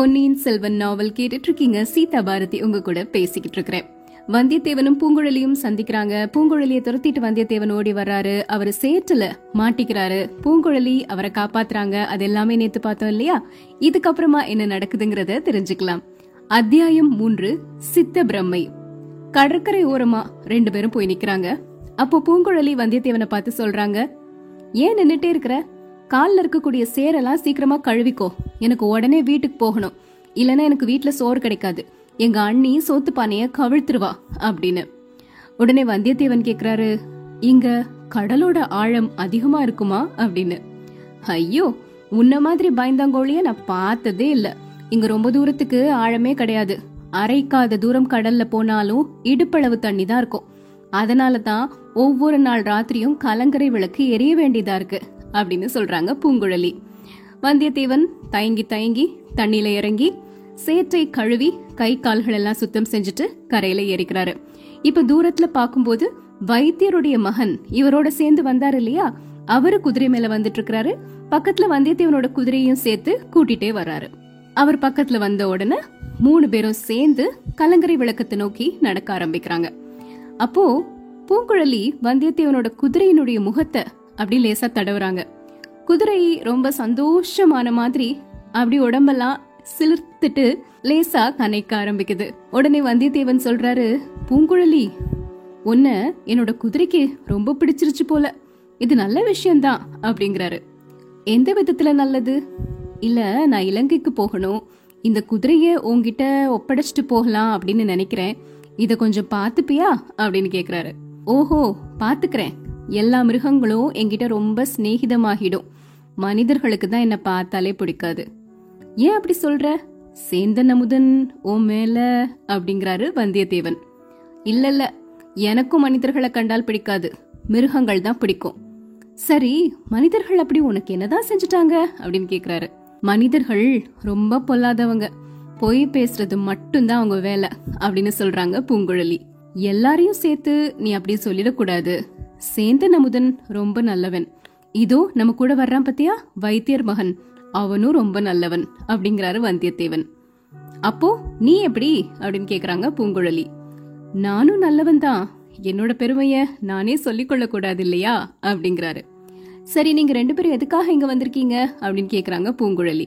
பொன்னியின் செல்வன் நாவல் கேட்டுட்டு இருக்கீங்க சீதா பாரதி உங்க கூட பேசிக்கிட்டு இருக்கிறேன் வந்தியத்தேவனும் பூங்குழலியும் சந்திக்கிறாங்க. பூங்குழலியை துரத்திட்டு வந்தியத்தேவன் ஓடி வர்றாரு. அவரு சேற்றுல மாட்டிக்கிறாரு. பூங்குழலி அவரை காப்பாத்துறாங்க. அது எல்லாமே நேத்து பார்த்தோம் இல்லையா? இதுக்கப்புறமா என்ன நடக்குதுங்கிறத தெரிஞ்சுக்கலாம். அத்தியாயம் மூன்று சித்த பிரம்மை. கடற்கரை ஓரமா ரெண்டு பேரும் போய் நிக்கிறாங்க. அப்போ பூங்குழலி வந்தியத்தேவனை பார்த்து சொல்றாங்க ஏன் நின்னுட்டே இருக்கிற? காலில் இருக்கக்கூடிய சேரெல்லாம் சீக்கிரமா கழுவிக்கோ. எனக்கு உடனே வீட்டுக்கு போகணும். இல்லைன்னா எனக்கு வீட்டில் சோறு கிடைக்காது. எங்க அண்ணி சோத்து பானைய கவிழ்த்துருவா அப்படின்னு. உடனே வந்தியத்தேவன் கேக்குறாரு இங்க கடலோட ஆழம் அதிகமா இருக்குமா? அப்படின்னு. ஐயோ உன்ன மாதிரி பயந்தாங்கோழிய நான் பார்த்ததே இல்ல. இங்க ரொம்ப தூரத்துக்கு ஆழமே கிடையாது. அரைக்காத தூரம் கடல்ல போனாலும் இடுப்பளவு தண்ணி தான் இருக்கும். அதனால தான் ஒவ்வொரு நாள் ராத்திரியும் கலங்கரை விளக்கு எரிய வேண்டியதா இருக்கு. அப்படின்னு சொல்றாங்க பூங்குழலி. வந்தியத்தேவன் தயங்கி தயங்கி தண்ணியில இறங்கி சேற்றை கழுவி கை கால்கள் எல்லாம் சுத்தம் செஞ்சுட்டு கரையில ஏறிக்கிறாரு. இப்ப தூரத்துல பாக்கும்போது வைத்தியருடைய மகன் இவரோட சேர்ந்து வந்தாரு இல்லையா? அவரு குதிரை மேல வந்துட்டு இருக்கிறாரு பக்கத்துல வந்தியத்தேவனோட குதிரையும் சேர்த்து கூட்டிட்டே வர்றாரு. அவர் பக்கத்துல வந்த உடனே மூணு பேரும் சேர்ந்து கலங்கரை விளக்கத்தை நோக்கி நடக்க ஆரம்பிக்கிறாங்க. அப்போ பூங்குழலி வந்தியத்தேவனோட குதிரையினுடைய முகத்தை அப்படி லேசா தடவுறாங்க. குதிரை ரொம்ப சந்தோஷமான மாதிரி அப்படி உடம்பெல்லாம் சிலிர்த்துட்டு லேசா கனைக்க ஆரம்பிக்குது. உடனே வந்தியத்தேவன் சொல்றாரு பூங்குழலி உன்ன என்னோட குதிரைக்கு ரொம்ப பிடிச்சிருச்சு போல. இது நல்ல விஷயம்தான் அப்படிங்கிறாரு. எந்த விதத்துல நல்லது? இல்ல நான் இலங்கைக்கு போகணும். இந்த குதிரைய உன்கிட்ட ஒப்படைச்சிட்டு போகலாம் அப்படின்னு நினைக்கிறேன். இத கொஞ்சம் பாத்துப்பியா அப்படின்னு கேக்குறாரு. ஓஹோ பாத்துக்கிறேன் எல்லா மிருகங்களும் என்கிட்ட ரொம்ப சிநேகிதமாகிடும். மனிதர்களுக்கு தான் என்ன பார்த்தாலே பிடிக்காது. ஏன் அப்படி சொல்ற? சேந்தன் அமுதன் ஓ மேல அப்படிங்கிறாரு வந்தியத்தேவன். இல்ல இல்ல எனக்கும் மனிதர்களை கண்டால் பிடிக்காது. மிருகங்கள் தான் பிடிக்கும். சரி மனிதர்கள் அப்படி உனக்கு என்னதான் செஞ்சுட்டாங்க? அப்படின்னு கேக்குறாரு. மனிதர்கள் ரொம்ப பொல்லாதவங்க. பொய் பேசுறது மட்டும்தான் அவங்க வேலை அப்படின்னு சொல்றாங்க பூங்குழலி. எல்லாரையும் சேர்த்து நீ அப்படி சொல்லிடக்கூடாது. சேந்தன் அமுதன் ரொம்ப நல்லவன். இதோ நம்ம கூட வர்றான் பத்தியா? வைத்தியர் மகன். அவனும் ரொம்ப நல்லவன் அப்படிங்கிறாரு வந்தியத்தேவன். அப்போ நீ எப்படி? அப்படின்னு கேக்குறாங்க பூங்குழலி. நானும் நல்லவன் தான் என்னோட பெருமைய நானே சொல்லிக் கொள்ள கூடாது இல்லையா அப்படிங்கிறாரு. சரி நீங்க ரெண்டு பேரும் எதுக்காக இங்க வந்திருக்கீங்க? அப்படின்னு கேக்குறாங்க பூங்குழலி.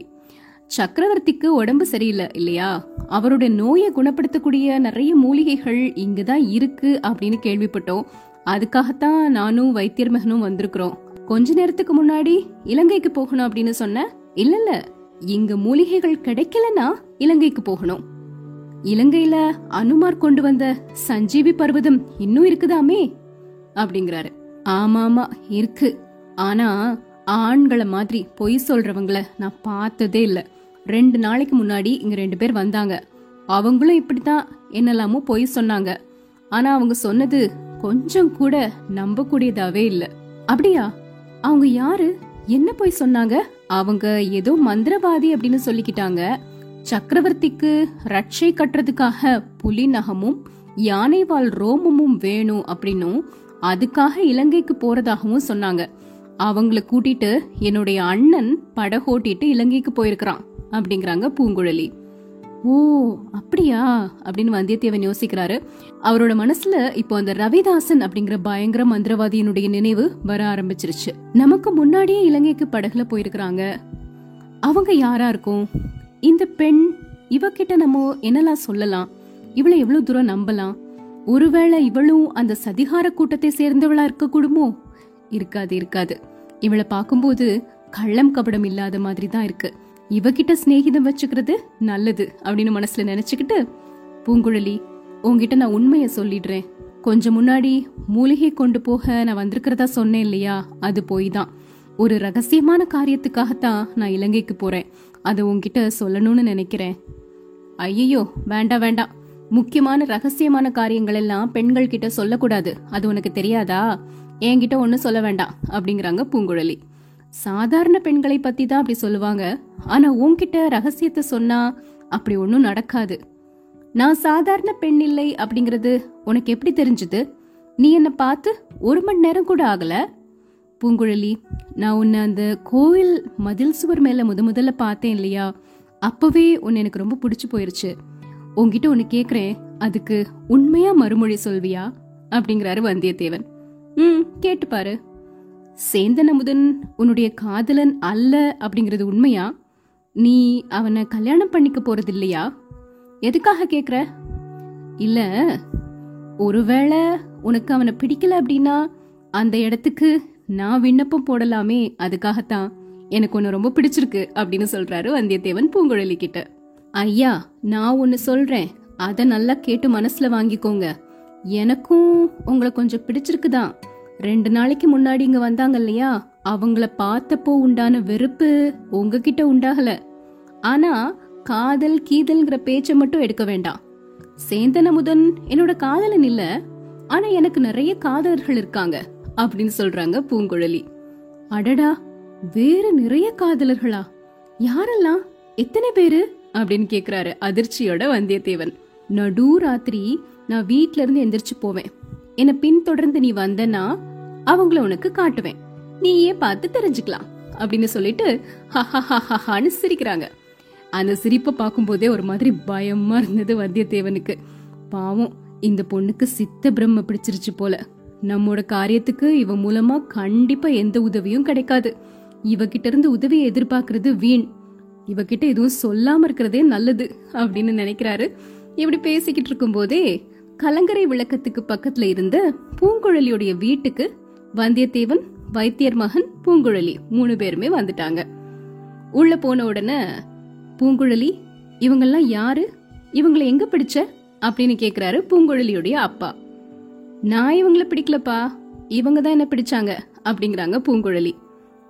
சக்கரவர்த்திக்கு உடம்பு சரியில்லை இல்லையா? அவருடைய நோயை குணப்படுத்தக்கூடிய நிறைய மூலிகைகள் இங்கதான் இருக்கு அப்படின்னு கேள்விப்பட்டோம். அதுக்காகத்தான் நானும் வைத்தியர் மகனும் வந்திருக்கிறோம். கொஞ்ச நேரத்துக்கு முன்னாடி இலங்கைக்கு போகணும் அப்படின்னு சொன்ன இல்ல இல்ல இங்க மூலிகைகள் கிடைக்கலனா இலங்கைக்கு போகணும். இலங்கையில அனுமார் கொண்டு வந்த சஞ்சீவி பர்வதம் இன்னும் இருக்குதாமே? அப்படிங்கிறாரு. ஆமா ஆமா இருக்கு. ஆனா ஆண்களை மாதிரி பொய் சொல்றவங்கள நான் பார்த்ததே இல்ல. ரெண்டு நாளைக்கு முன்னாடி இங்க ரெண்டு பேர் வந்தாங்க. அவங்களும் இப்படித்தான் என்னெல்லாமோ பொய் சொன்னாங்க. ஆனா அவங்க சொன்னது கொஞ்சம் கூட நம்பக்கூடியதாவே இல்ல. அப்படியா? அவங்க யாரு? என்ன போய் சொன்னாங்க? அவங்க ஏதோ மந்திரவாதி அப்படின்னு சொல்லிக்கிட்டாங்க. சக்கரவர்த்திக்கு ரட்சை கட்டுறதுக்காக புலி நகமும் யானைவால் ரோமமும் வேணும் அப்படின்னும் அதுக்காக இலங்கைக்கு போறதாகவும் சொன்னாங்க. அவங்கள கூட்டிட்டு என்னுடைய அண்ணன் படகோட்டிட்டு இலங்கைக்கு போயிருக்கிறான் அப்படிங்கிறாங்க பூங்குழலி. ஓ அப்படியா? அப்படின்னு வந்தியத்தேவன் யோசிக்கிறாரு. அவரோட மனசுல இப்போ அந்த ரவிதாசன் அப்படிங்கிற பயங்கர மந்திரவாதியினுடைய நினைவு வர ஆரம்பிச்சிருச்சு. நமக்கு முன்னாடியே இலங்கைக்கு படகுல போயிருக்கிறாங்க. அவங்க யாரா இருக்கும்? இந்த பெண் இவகிட்ட நம்ம என்னெல்லாம் சொல்லலாம்? இவளை எவ்வளவு தூரம் நம்பலாம்? ஒருவேளை இவளும் அந்த சதிகார கூட்டத்தை சேர்ந்தவளா இருக்க கூடுமோ? இருக்காது இருக்காது. இவளை பார்க்கும்போது கள்ளம் கபடம் இல்லாத மாதிரி தான் இருக்கு. இவகிட்ட சிநேகிதம் வச்சுக்கிறது நல்லது அப்படின்னு மனசுல நினைச்சுக்கிட்டு பூங்குழலி உங்ககிட்ட நான் உண்மையை சொல்லிடுறேன். கொஞ்சம் முன்னாடி மூலிகை கொண்டு போக நான் வந்திருக்கிறதா சொன்னேன் இல்லையா? அது போய் தான். ஒரு ரகசியமான காரியத்துக்காகத்தான் நான் இலங்கைக்கு போறேன். அதை உங்ககிட்ட சொல்லணும்னு நினைக்கிறேன். ஐயோ வேண்டாம் வேண்டாம். முக்கியமான ரகசியமான காரியங்கள் எல்லாம் பெண்கள் கிட்ட சொல்லக்கூடாது. அது உனக்கு தெரியாதா? என்கிட்ட ஒன்னும் சொல்ல வேண்டாம் அப்படிங்கிறாங்க பூங்குழலி. சாதாரண பெண்களை பத்தி தான் அப்படி சொல்லுவாங்க. ஆனா உன்கிட்ட ரகசியத்தை சொன்னா அப்படி ஒன்னும் நடக்காது. நான் சாதாரண பெண் இல்லை அப்படிங்கறது உனக்கு எப்படி தெரிஞ்சது? நீ என்ன பார்த்து ஒரு மணி நேரம் கூட ஆகல. பூங்குழலி நான் உன்னை அந்த கோயில் மதில் சுவர் மேல முத முதல்ல பார்த்தேன் இல்லையா? அப்பவே உன்னை எனக்கு ரொம்ப பிடிச்சு போயிருச்சு. உன்கிட்ட ஒன்று கேக்குறேன். அதுக்கு உண்மையா மறுமொழி சொல்வியா? அப்படிங்கிறாரு வந்தியத்தேவன். ம் கேட்டு பாரு சேந்தன் அமுதன் உன்னுடைய காதலன் அல்ல அப்படிங்கிறது உண்மையா? நீ அவனை கல்யாணம் பண்ணிக்க போறது இல்லையா எதுக்காக கேக்குற? இல்ல ஒருவேளை உனக்கு அவனை பிடிக்கல அப்படின்னா அந்த இடத்துக்கு நான் விண்ணப்பம் போடலாமே அதுக்காகத்தான். எனக்கு ஒன்னு ரொம்ப பிடிச்சிருக்கு அப்படின்னு சொல்றாரு வந்தியத்தேவன் பூங்குழலி கிட்ட. ஐயா நான் ஒன்னு சொல்றேன். அதை நல்லா கேட்டு மனசுல வாங்கிக்கோங்க. எனக்கும் உங்களை கொஞ்சம் பிடிச்சிருக்குதான். ரெண்டு நாளைக்கு முன்னாடி இங்க வந்தாங்க இல்லையா? அவங்கள பார்த்தப்போ உண்டான வெறுப்பு உங்ககிட்ட உண்டாகல. ஆனா காதல் கீதல்ங்கிற பேச்சை மட்டும் எடுக்க வேண்டாம். சேந்தன முதன் என்னோட காதலன் இல்ல ஆனா எனக்கு நிறைய காதலர்கள் இருக்காங்க அப்படின்னு சொல்றாங்க பூங்குழலி. அடடா வேற நிறைய காதலர்களா? யாரெல்லாம்? எத்தனை பேரு? அப்படின்னு கேக்குறாரு அதிர்ச்சியோட வந்தியத்தேவன். நடு ராத்திரி நான் வீட்ல இருந்து எந்திரிச்சு போவேன். என்ன பின்தொடர்ந்து நீ வந்தனா அவங்கள உனக்கு காட்டுவேன். நீயே பார்த்து தெரிஞ்சுக்கலாம் அப்படின்னு சொல்லிட்டு ஹஹஹஹான்னு சிரிக்கிறாங்க. அந்த சிரிப்பை பார்க்கும்போதே ஒரு மாதிரி பயமா இருந்தது வந்தியத்தேவனுக்கு. பாவம் இந்த பொண்ணுக்கு சித்த பிரம்ம பிடிச்சிருச்சு போல. நம்மோட காரியத்துக்கு இவ மூலமா கண்டிப்பா எந்த உதவியும் கிடைக்காது. இவகிட்ட இருந்து உதவியை எதிர்பார்க்கறது வீண். இவகிட்ட எதுவும் சொல்லாம இருக்கிறதே நல்லது அப்படின்னு நினைக்கிறாரு. இப்படி பேசிக்கிட்டு இருக்கும் போதே கலங்கரை விளக்கத்துக்கு பக்கத்துல இருந்த பூங்குழலியுடைய வீட்டுக்கு வந்தியத்தேவன் வைத்தியர் மகன் பூங்குழலி மூணு பேருமே வந்துட்டாங்க. உள்ள போன உடனே பூங்குழலி இவங்கெல்லாம் யாரு? இவங்களை எங்க பிடிச்ச? அப்படின்னு கேக்குறாரு பூங்குழலியுடைய அப்பா. நான் இவங்களை பிடிக்கலப்பா. இவங்க தான் என்ன பிடிச்சாங்க? அப்படிங்கிறாங்க பூங்குழலி.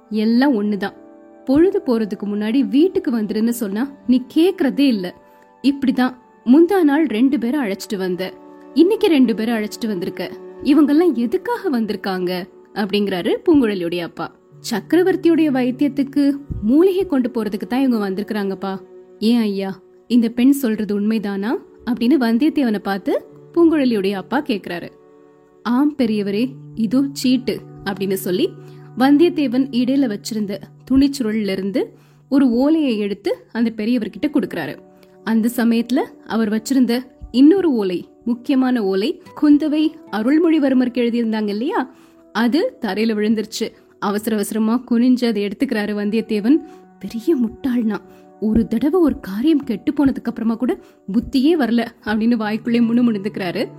எல்லாம் ஒண்ணுதான். பொழுது போறதுக்கு முன்னாடி வீட்டுக்கு வந்துருன்னு சொன்னா நீ கேக்குறதே இல்ல. இப்படிதான். முந்தா நாள் ரெண்டு பேரை அழைச்சிட்டு வந்த. இன்னைக்கு ரெண்டு பேரை அழைச்சிட்டு வந்திருக்க. இவங்கெல்லாம் எதுக்காக வந்திருக்காங்க? அப்படிங்கிறாரு பூங்குழலியுடைய அப்பா. சக்கரவர்த்தியுடைய வைத்தியத்துக்கு மூலிகை கொண்டு போறதுக்கு தான் இவங்க வந்திருக்கிறாங்கப்பா. ஏன் ஐயா இந்த பெண் சொல்றது உண்மைதானா? அப்படின்னு வந்தியத்தேவனை பார்த்து பூங்குழலியுடைய அப்பா கேக்குறாரு. ஆம் பெரியவரே இதோ சீட்டு அப்படின்னு சொல்லி வந்தியத்தேவன் இடையில வச்சிருந்த துணிச்சுருள்ல இருந்து ஒரு ஓலையை எடுத்து அந்த பெரியவர்கிட்ட கொடுக்கறாரு. அந்த சமயத்துல அவர் வச்சிருந்த இன்னொரு ஓலை முக்கியமான ஓலை குந்தவை அருள்மொழிவர்மருக்கு எழுதியிருந்தாங்க இல்லையா? அது தரையில விழுந்துருச்சு. அவசர அவசரமா குனிஞ்சு அதை எடுத்துக்கிறாரு வந்தியத்தேவன். பெரிய முட்டாள்னா. ஒரு தடவை ஒரு காரியம் கெட்டு போனதுக்கு அப்புறமா கூட புத்தியே வரல அப்படின்னு வாய்க்குள்ளே முணுமுணுந்துக்கிறாரு.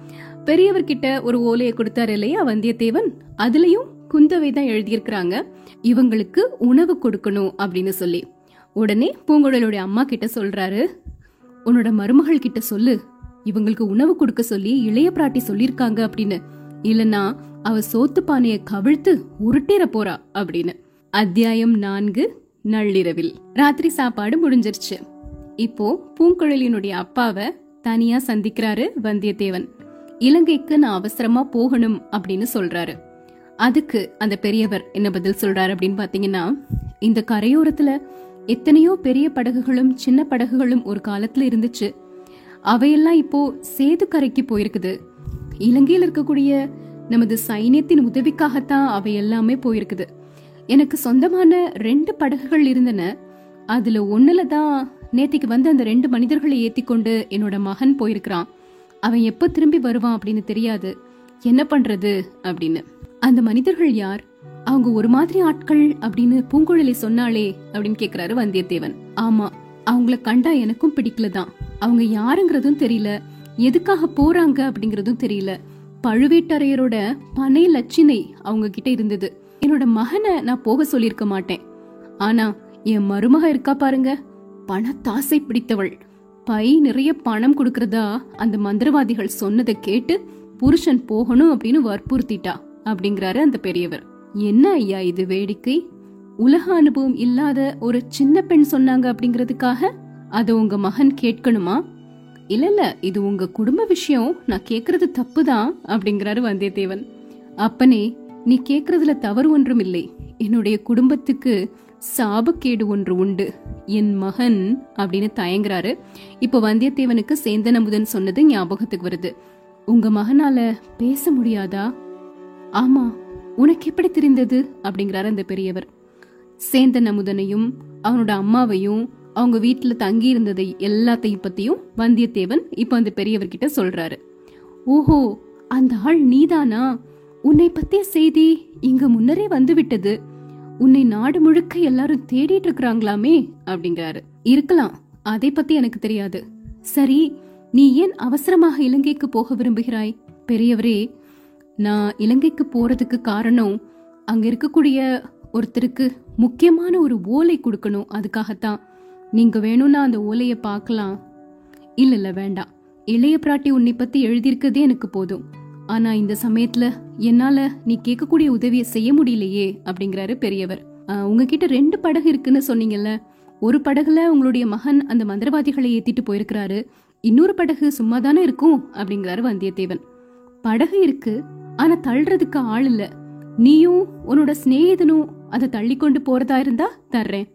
பெரியவர்கிட்ட ஒரு ஓலையை கொடுத்தாரு இல்லையா வந்தியத்தேவன்? அதுலயும் குந்தவை தான் எழுதியிருக்கிறாங்க. இவங்களுக்கு உணவு கொடுக்கணும் அப்படின்னு சொல்லி. உடனே பூங்குழலுடைய அம்மா கிட்ட சொல்றாரு உன்னோட மருமகள் கிட்ட சொல்லு. இவங்களுக்கு உணவு கொடுக்க சொல்லி இளைய பிராட்டி சொல்லியிருக்காங்க அப்படின்னு. இல்லனா அவ சோத்து பானைய கவிழ்த்து உருட்டிற போறா அப்படின்னு. அத்தியாயம் நான்கு நள்ளிரவில். ராத்திரி சாப்பாடு முடிஞ்சிருச்சு. இப்போ பூங்குழலியினுடைய அப்பாவை தனியா சந்திக்கிறாரு வந்தியத்தேவன். இலங்கைக்கு நான் அவசரமா போகணும் அப்படின்னு சொல்றாரு. அதுக்கு அந்த பெரியவர் என்ன பதில் சொல்றாரு அப்படின்னு பாத்தீங்கன்னா இந்த கரையோரத்துல எத்தனையோ பெரிய படகுகளும் சின்ன படகுகளும் ஒரு காலத்துல இருந்துச்சு. அவையெல்லாம் இப்போ சேது கரைக்கு போயிருக்குது. இலங்கையில் இருக்கக்கூடிய நமது சைன்யத்தின் உதவிக்காகத்தான் அவை எல்லாமே போயிருக்குது. எனக்கு சொந்தமான ரெண்டு படகுகள் இருந்தன. அதுல ஒண்ணுல தான் நேத்திக்கு வந்து அந்த ரெண்டு மனிதர்களை ஏத்திக்கொண்டு என்னோட மகன் போயிருக்கிறான். அவன் எப்ப திரும்பி வருவான் அப்படின்னு தெரியாது. என்ன பண்றது அப்படின்னு. அந்த மனிதர்கள் யார்? அவங்க ஒரு மாதிரி ஆட்கள் அப்படின்னு பூங்குழலி சொன்னாலே அப்படின்னு கேக்குறாரு வந்தியத்தேவன். ஆமா அவங்கள கண்டா எனக்கும் பிடிக்கலதான். அவங்க யாருங்கிறதும் தெரியல. எதுக்காக போறாங்க அப்படிங்கறதும் தெரியல. பழுவேட்டரையரோட பனை லட்சினை அவங்க கிட்ட இருந்தது. என்னோட மகனை நான் போக சொல்லியிருக்க மாட்டேன். ஆனா என் மருமக இருக்கா பாருங்க. பணத்தாசை பிடித்தவள். பை நிறைய பணம் கொடுக்கறதா அந்த மந்திரவாதிகள் சொன்னதை கேட்டு புருஷன் போகணும் அப்படின்னு வற்புறுத்திட்டா அப்படிங்கிறாரு அந்த பெரியவர். என்ன ஐயா இது வேடிக்கை? உலக அனுபவம் இல்லாத ஒரு சின்ன பெண் சொன்னாங்க அப்படிங்கறதுக்காக அத உங்க மகன் கேட்கணுமா? இல்ல இல்ல இது உங்க குடும்ப விஷயம். நான் கேக்குறது தப்புதான் அப்படிங்கிறாரு வந்தியத்தேவன். அப்பனே நீ கேக்குறதுல தவறு ஒன்றும் இல்லை என்னுடைய குடும்பத்துக்கு சாபக்கேடு ஒன்று உண்டு. என் மகன் அப்படின்னு தயங்குறாரு. இப்போ வந்தியத்தேவனுக்கு சேந்தன் அமுதன் சொன்னது ஞாபகத்துக்கு வருது. உங்க மகனால பேச முடியாதா? ஆமா உனக்கு எப்படி தெரிந்தது? அப்படிங்கிறாரு அந்த பெரியவர். சேந்தன் அமுதனையும் அவனோட அம்மாவையும் அவங்க வீட்டில் தங்கி இருந்ததை எல்லாத்தையும் பற்றியும் வந்தியத்தேவன் இப்போ அந்த பெரியவர்கிட்ட சொல்றாரு. ஓஹோ அந்த ஆள் நீதானா? உன்னை பத்திய செய்தி இங்க முன்னரே வந்துவிட்டது. உன்னை நாடு முழுக்க எல்லாரும் தேடிட்டு இருக்கிறாங்களாமே? அப்படிங்கிறாரு. இருக்கலாம் அதை பத்தி எனக்கு தெரியாது. சரி நீ ஏன் அவசரமாக இலங்கைக்கு போக விரும்புகிறாய்? பெரியவரே நான் இலங்கைக்கு போறதுக்கு காரணம் அங்க இருக்கக்கூடிய ஒருத்தருக்கு முக்கியமான ஒரு ஓலை கொடுக்கணும். அதுக்காகத்தான். நீங்க வேணும்னா அந்த ஓலையை பார்க்கலாம். இல்ல இல்ல வேண்டாம். இளைய பிராட்டி உன்னை பத்தி எழுதியிருக்கதே எனக்கு போதும். ஆனா இந்த சமயத்துல என்னால நீ கேட்கக்கூடிய உதவியை செய்ய முடியலையே அப்படிங்கிறாரு பெரியவர். "ஆஹ், உங்ககிட்ட ரெண்டு படகு இருக்குன்னு சொன்னீங்கல்ல. ஒரு படகுல உங்களுடைய மகன் அந்த மந்திரவாதிகளை ஏத்திட்டு போயிருக்கிறாரு. இன்னொரு படகு சும்மா தானே இருக்கும் அப்படிங்கிறாரு வந்தியத்தேவன். படகு இருக்கு ஆனா தள்ளுறதுக்கு ஆள் இல்ல. நீயும் உன்னோட சிநேகிதனும் அதை தள்ளி கொண்டு போறதா இருந்தா தர்றேன்.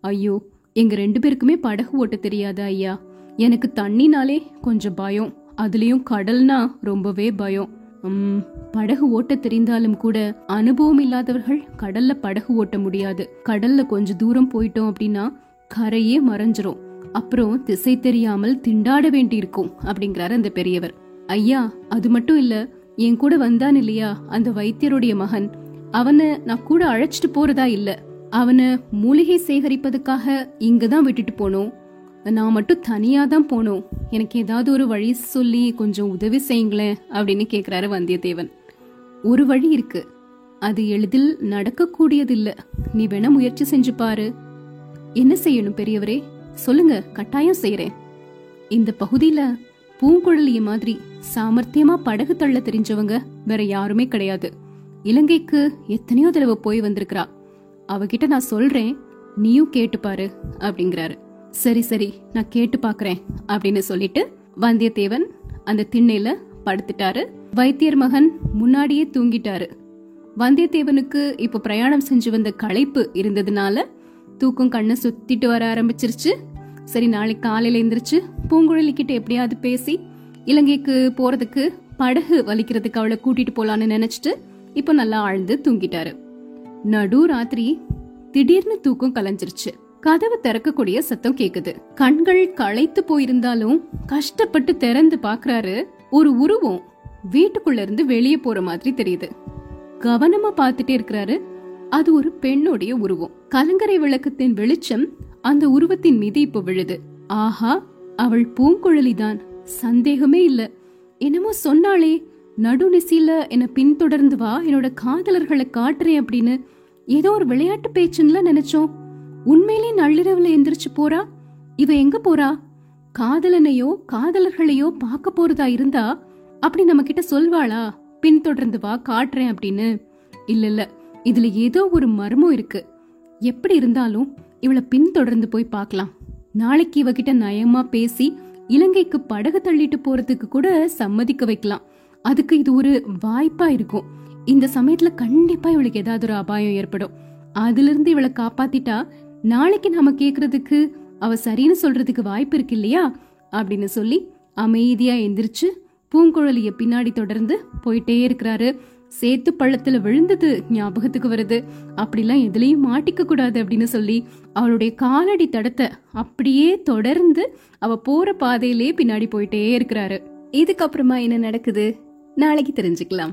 ஐயோ எங்க ரெண்டு பேருக்குமே படகு ஓட்ட தெரியாதா ஐயா? எனக்கு தண்ணினாலே கொஞ்சம் பயம். அதுலயும் கடல்னா ரொம்பவே பயம். உம், படகு ஓட்ட தெரிந்தாலும் கூட அனுபவம் இல்லாதவர்கள் கடல்ல படகு ஓட்ட முடியாது. கடல்ல கொஞ்ச தூரம் போயிட்டோம் அப்படின்னா கரையே மறைஞ்சிரும். அப்புறம் திசை தெரியாமல் திண்டாட வேண்டியிருக்கும் அப்படிங்கிறாரு அந்த பெரியவர். ஐயா அது மட்டும் இல்ல என் கூட வந்தான் இல்லையா அந்த வைத்தியருடைய மகன்? அவனை நான் கூட அழைச்சிட்டு போறதா இல்லை. அவனை மூலிகை சேகரிப்பதுக்காக இங்க தான் விட்டுட்டு போனோம். நான் மட்டும் தனியா தான் போனோம். எனக்கு ஏதாவது ஒரு வழி சொல்லி கொஞ்சம் உதவி செய்யுங்களேன் அப்படின்னு கேக்குறாரு வந்தியத்தேவன். ஒரு வழி இருக்கு. அது எளிதில் நடக்கக்கூடியதில்லை. நீ வேணா முயற்சி செஞ்சு பாரு. என்ன செய்யணும் பெரியவரே? சொல்லுங்க கட்டாயம் செய்யறேன் இந்த பகுதியில பூங்குழலிய மாதிரி சாமர்த்தியமா படகு தள்ள தெரிஞ்சவங்க வேற யாருமே கிடையாது. இலங்கைக்கு எத்தனையோ தடவை போய் வந்திருக்கிறா. அவகிட்ட நான் சொல்றேன் நீயும் கேட்டு பாரு அப்படிங்கிறாரு. சரி சரி நான் கேட்டு பாக்குறேன் அப்படின்னு சொல்லிட்டு வந்தியத்தேவன் அந்த திண்ணையில படுத்துட்டாரு. வைத்தியர் மகன் முன்னாடியே தூங்கிட்டாரு. வந்தியத்தேவனுக்கு இப்ப பிரயாணம் செஞ்சு வந்த களைப்பு இருந்ததுனால தூக்கம் கண்ணை சுத்திட்டு வர ஆரம்பிச்சிருச்சு. சரி நாளைக்கு காலையில எந்திரிச்சு பூங்குழலி கிட்ட எப்படியாவது பேசி இலங்கைக்கு போறதுக்கு படகு வலிக்கிறதுக்கு அவளை கூட்டிட்டு போலான்னு நினைச்சிட்டு இப்போ நல்லா ஆழ்ந்து தூங்கிட்டாரு. நடு ராத்திரி திடீர்னு தூக்கம் கலைஞ்சிருச்சு. கதவு திறக்கக்கூடிய சத்தம் கேக்குது. கண்கள் களைத்து போயிருந்தாலும் கஷ்டப்பட்டு திறந்து பாக்குறாரு ஒரு உருவம். வீட்டுக்குள்ள இருந்து வெளியே போற மாதிரி தெரியுது. கவனமா பார்த்துட்டே இருக்கிறாரு. அது ஒரு பெண்ணுடைய உருவம். கலங்கரை விளக்கத்தின் வெளிச்சம் அந்த உருவத்தின் மீது இப்ப விழுது. ஆஹா அவள் பூங்குழலிதான். சந்தேகமே இல்ல. என்னமோ சொன்னாளே. நடுநிசியில என்ன பின்தொடர்ந்து வா என்னோட காதலர்களை காட்டுறேன் அப்படின்னு ஏதோ ஒரு விளையாட்டு பேச்சுன்னுல நினைச்சோம். உண்மையிலே நள்ளிரவுல எந்திரிச்சு போறா? இவ எங்க போறா? காதலனையோ காதலர்களையோ பார்க்க போறதா இருந்தா அப்படி நம்ம கிட்ட சொல்வாளா? பின்தொடர்ந்து வா காட்டுறேன் அப்படின்னு. இல்ல இல்ல இதுல ஏதோ ஒரு மர்மம் இருக்கு. எப்படி இருந்தாலும் இவளை பின்தொடர்ந்து போய் பார்க்கலாம். நாளைக்கு இவகிட்ட நயமா பேசி இலங்கைக்கு படகு தள்ளிட்டு போறதுக்கு கூட சம்மதிக்க வைக்கலாம். அதுக்கு இது ஒரு வாய்ப்பா இருக்கும். இந்த சமயத்துல கண்டிப்பா இவளுக்கு ஏதாவது ஒரு அபாயம் ஏற்படும். அதுல இருந்து இவளை காப்பாத்திட்டா நாளைக்கு நாம கேக்குறதுக்கு அவ சரின்னு சொல்றதுக்கு வாய்ப்பு இருக்கு இல்லையா? அப்படின்னு சொல்லி அமைதியா எந்திரிச்சு பூங்குழலிய பின்னாடி தொடர்ந்து போயிட்டே இருக்கிறாரு. சேத்து பள்ளத்துல விழுந்தது ஞாபகத்துக்கு வருது. அப்படிலாம் எதுலையும் மாட்டிக்க கூடாது அப்படின்னு சொல்லி அவளுடைய காலடி தடத்தை அப்படியே தொடர்ந்து அவ போற பாதையிலே பின்னாடி போயிட்டே இருக்கிறாரு. இதுக்கப்புறமா என்ன நடக்குது? நாளைக்கு தெரிஞ்சுக்கலாம்.